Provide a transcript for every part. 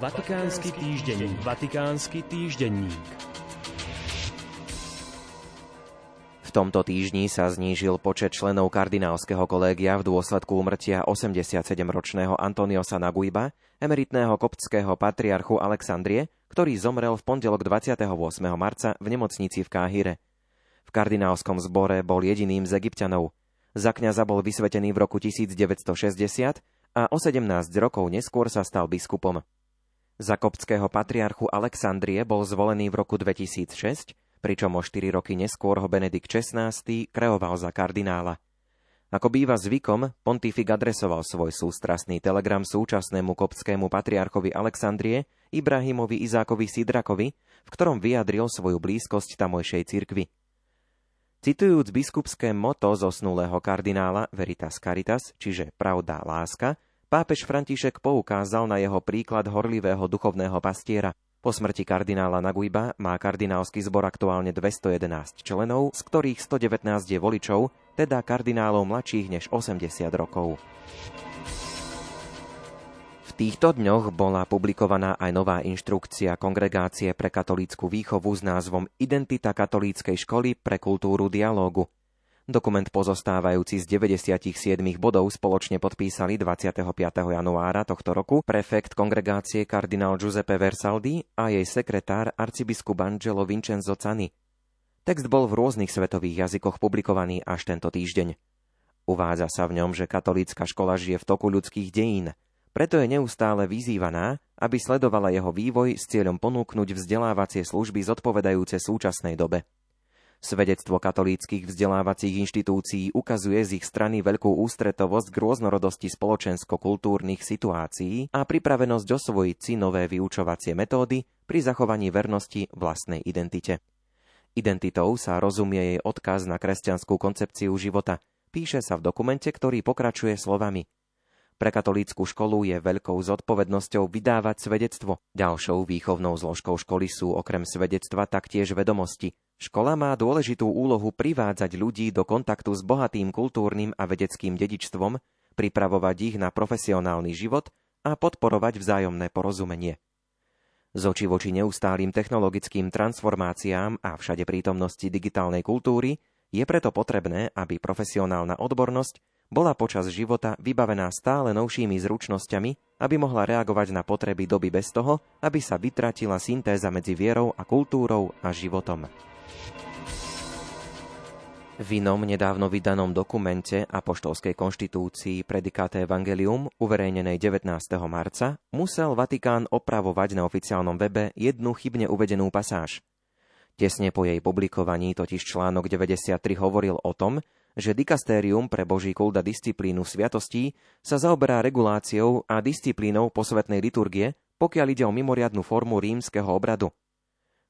Vatikánsky týždenník. Vatikánsky týždenník. V tomto týždni sa znížil počet členov kardinálskeho kolégia v dôsledku umrtia 87-ročného Antoniosa Naguiba, emeritného koptského patriarchu Alexandrie, ktorý zomrel v pondelok 28. marca v nemocnici v Káhire. V kardinálskom zbore bol jediným z egyptianov. Za kňaza bol vysvetený v roku 1960 a o 17 rokov neskôr sa stal biskupom. Za koptského patriarchu Alexandrie bol zvolený v roku 2006 pričom o 4 roky neskôr ho Benedikt XVI kreoval za kardinála. Ako býva zvykom, pontifik adresoval svoj sústrasný telegram súčasnému koptskému patriarchovi Alexandrie, Ibrahimovi Izákovi Sidrakovi, v ktorom vyjadril svoju blízkosť tamojšej cirkvi. Citujúc biskupské moto zosnulého kardinála Veritas Caritas, čiže pravda láska, pápež František poukázal na jeho príklad horlivého duchovného pastiera – po smrti kardinála Naguiba má kardinálsky zbor aktuálne 211 členov, z ktorých 119 je voličov, teda kardinálov mladších než 80 rokov. V týchto dňoch bola publikovaná aj nová inštrukcia Kongregácie pre katolícku výchovu s názvom Identita katolíckej školy pre kultúru dialógu – Dokument pozostávajúci z 97 bodov spoločne podpísali 25. januára tohto roku prefekt kongregácie kardinál Giuseppe Versaldi a jej sekretár arcibiskup Angelo Vincenzo Cani. Text bol v rôznych svetových jazykoch publikovaný až tento týždeň. Uvádza sa v ňom, že katolícka škola žije v toku ľudských dejín, preto je neustále vyzývaná, aby sledovala jeho vývoj s cieľom ponúknuť vzdelávacie služby zodpovedajúce súčasnej dobe. Svedectvo katolíckých vzdelávacích inštitúcií ukazuje z ich strany veľkú ústretovosť k rôznorodosti spoločensko-kultúrnych situácií a pripravenosť osvojiť si nové vyučovacie metódy pri zachovaní vernosti vlastnej identite. Identitou sa rozumie jej odkaz na kresťanskú koncepciu života. Píše sa v dokumente, ktorý pokračuje slovami pre katolícku školu je veľkou zodpovednosťou vydávať svedectvo. Ďalšou výchovnou zložkou školy sú okrem svedectva taktiež vedomosti, Škola má dôležitú úlohu privádzať ľudí do kontaktu s bohatým kultúrnym a vedeckým dedičstvom, pripravovať ich na profesionálny život a podporovať vzájomné porozumenie. Z oči voči neustálým technologickým transformáciám a všade prítomnosti digitálnej kultúry je preto potrebné, aby profesionálna odbornosť bola počas života vybavená stále novšími zručnosťami, aby mohla reagovať na potreby doby bez toho, aby sa vytratila syntéza medzi vierou a kultúrou a životom. V inom nedávno vydanom dokumente Apoštolskej konštitúcii Predikáte Evangelium, uverejnenej 19. marca, musel Vatikán opravovať na oficiálnom webe jednu chybne uvedenú pasáž. Tesne po jej publikovaní totiž článok 93 hovoril o tom, že dikastérium pre Boží kult a disciplínu sviatostí sa zaoberá reguláciou a disciplínou posvetnej liturgie, pokiaľ ide o mimoriadnu formu rímskeho obradu –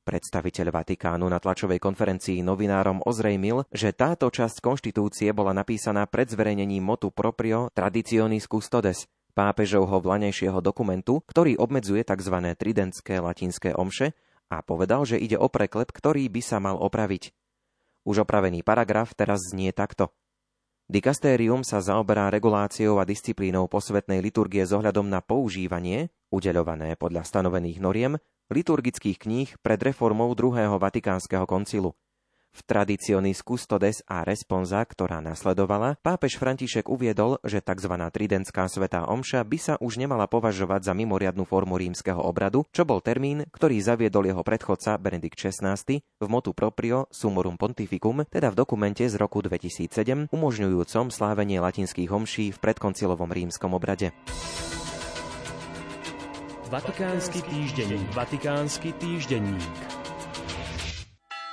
Predstaviteľ Vatikánu na tlačovej konferencii novinárom ozrejmil, že táto časť konštitúcie bola napísaná pred zverejnením motu proprio Traditionis Custodes, pápežovho vlanejšieho dokumentu, ktorý obmedzuje tzv. tridentské latinské omše a povedal, že ide o preklep, ktorý by sa mal opraviť. Už opravený paragraf teraz znie takto. Dikastérium sa zaoberá reguláciou a disciplínou posvetnej liturgie s ohľadom na používanie, udeľované podľa stanovených noriem, liturgických kníh pred reformou druhého Vatikánskeho koncilu. V Traditionis Custodes a Responsa, ktorá nasledovala, pápež František uviedol, že tzv. tridentská svetá omša by sa už nemala považovať za mimoriadnu formu rímskeho obradu, čo bol termín, ktorý zaviedol jeho predchodca Benedikt XVI v motu proprio Sumorum Pontificum, teda v dokumente z roku 2007, umožňujúcom slávenie latinských homší v predkoncilovom rímskom obrade. Vatikánsky týždenník. Vatikánsky týždenník.